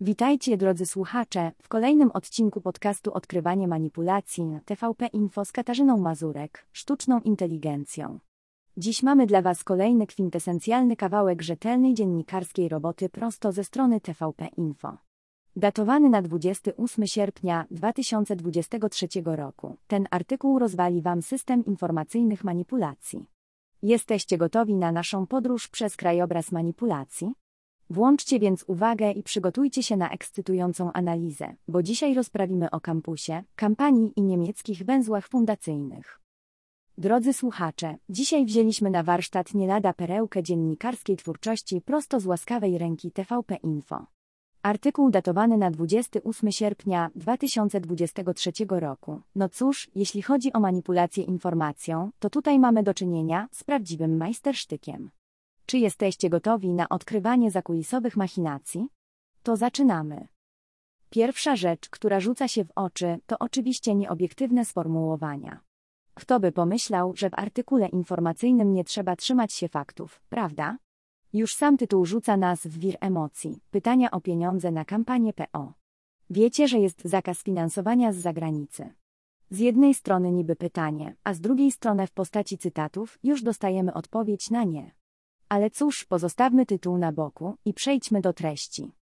Witajcie drodzy słuchacze w kolejnym odcinku podcastu Odkrywanie manipulacji TVP Info z Katarzyną Mazurek, sztuczną inteligencją. Dziś mamy dla Was kolejny kwintesencjalny kawałek rzetelnej dziennikarskiej roboty prosto ze strony TVP Info. Datowany na 28 sierpnia 2023 roku, ten artykuł rozwali Wam system informacyjnych manipulacji. Jesteście gotowi na naszą podróż przez krajobraz manipulacji? Włączcie więc uwagę i przygotujcie się na ekscytującą analizę, bo dzisiaj rozprawimy o kampusie, kampanii i niemieckich węzłach fundacyjnych. Drodzy słuchacze, dzisiaj wzięliśmy na warsztat nie lada perełkę dziennikarskiej twórczości prosto z łaskawej ręki TVP Info. Artykuł datowany na 28 sierpnia 2023 roku. No cóż, jeśli chodzi o manipulację informacją, to tutaj mamy do czynienia z prawdziwym majstersztykiem. Czy jesteście gotowi na odkrywanie zakulisowych machinacji? To zaczynamy. Pierwsza rzecz, która rzuca się w oczy, to oczywiście nieobiektywne sformułowania. Kto by pomyślał, że w artykule informacyjnym nie trzeba trzymać się faktów, prawda? Już sam tytuł rzuca nas w wir emocji, pytania o pieniądze na kampanię PO. Wiecie, że jest zakaz finansowania z zagranicy. Z jednej strony niby pytanie, a z drugiej strony w postaci cytatów już dostajemy odpowiedź na nie. Ale cóż, pozostawmy tytuł na boku i przejdźmy do treści.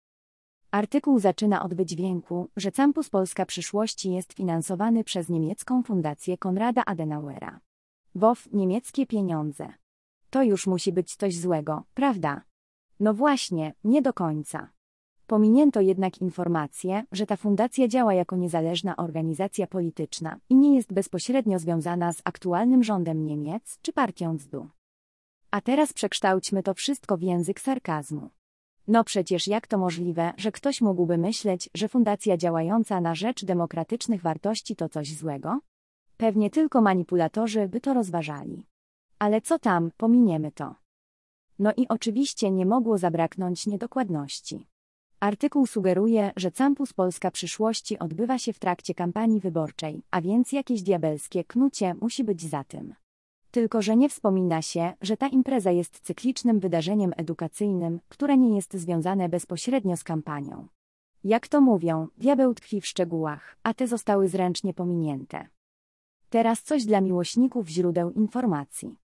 Artykuł zaczyna od wydźwięku, że Campus Polska Przyszłości jest finansowany przez niemiecką fundację Konrada Adenauera. WOF niemieckie pieniądze. To już musi być coś złego, prawda? No właśnie, nie do końca. Pominięto jednak informację, że ta fundacja działa jako niezależna organizacja polityczna i nie jest bezpośrednio związana z aktualnym rządem Niemiec czy partią ZDU. A teraz przekształćmy to wszystko w język sarkazmu. No przecież jak to możliwe, że ktoś mógłby myśleć, że fundacja działająca na rzecz demokratycznych wartości to coś złego? Pewnie tylko manipulatorzy by to rozważali. Ale co tam, pominiemy to. No i oczywiście nie mogło zabraknąć niedokładności. Artykuł sugeruje, że Campus Polska Przyszłości odbywa się w trakcie kampanii wyborczej, a więc jakieś diabelskie knucie musi być za tym. Tylko, że nie wspomina się, że ta impreza jest cyklicznym wydarzeniem edukacyjnym, które nie jest związane bezpośrednio z kampanią. Jak to mówią, diabeł tkwi w szczegółach, a te zostały zręcznie pominięte. Teraz coś dla miłośników źródeł informacji.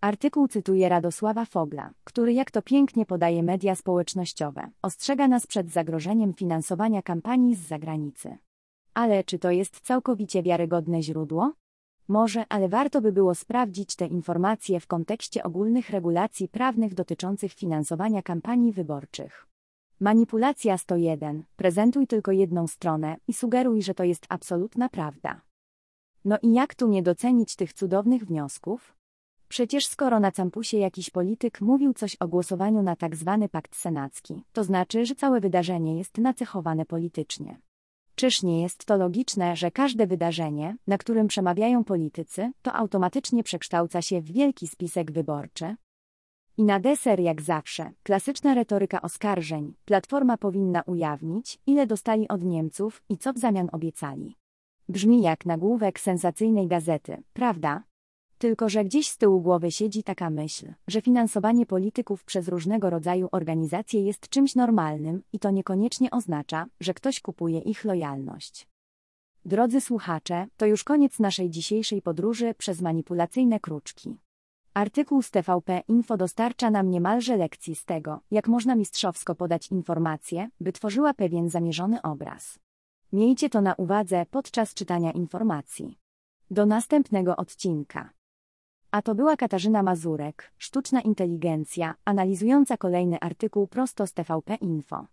Artykuł cytuje Radosława Fogla, który jak to pięknie podaje media społecznościowe, ostrzega nas przed zagrożeniem finansowania kampanii z zagranicy. Ale czy to jest całkowicie wiarygodne źródło? Może, ale warto by było sprawdzić te informacje w kontekście ogólnych regulacji prawnych dotyczących finansowania kampanii wyborczych. Manipulacja 101. Prezentuj tylko jedną stronę i sugeruj, że to jest absolutna prawda. No i jak tu nie docenić tych cudownych wniosków? Przecież skoro na campusie jakiś polityk mówił coś o głosowaniu na tak zwany pakt senacki, to znaczy, że całe wydarzenie jest nacechowane politycznie. Czyż nie jest to logiczne, że każde wydarzenie, na którym przemawiają politycy, to automatycznie przekształca się w wielki spisek wyborczy? I na deser jak zawsze, klasyczna retoryka oskarżeń, Platforma powinna ujawnić, ile dostali od Niemców i co w zamian obiecali. Brzmi jak nagłówek sensacyjnej gazety, prawda? Tylko, że gdzieś z tyłu głowy siedzi taka myśl, że finansowanie polityków przez różnego rodzaju organizacje jest czymś normalnym i to niekoniecznie oznacza, że ktoś kupuje ich lojalność. Drodzy słuchacze, to już koniec naszej dzisiejszej podróży przez manipulacyjne kruczki. Artykuł z TVP Info dostarcza nam niemalże lekcji z tego, jak można mistrzowsko podać informację, by tworzyła pewien zamierzony obraz. Miejcie to na uwadze podczas czytania informacji. Do następnego odcinka. A to była Katarzyna Mazurek, sztuczna inteligencja, analizująca kolejny artykuł prosto z TVP Info.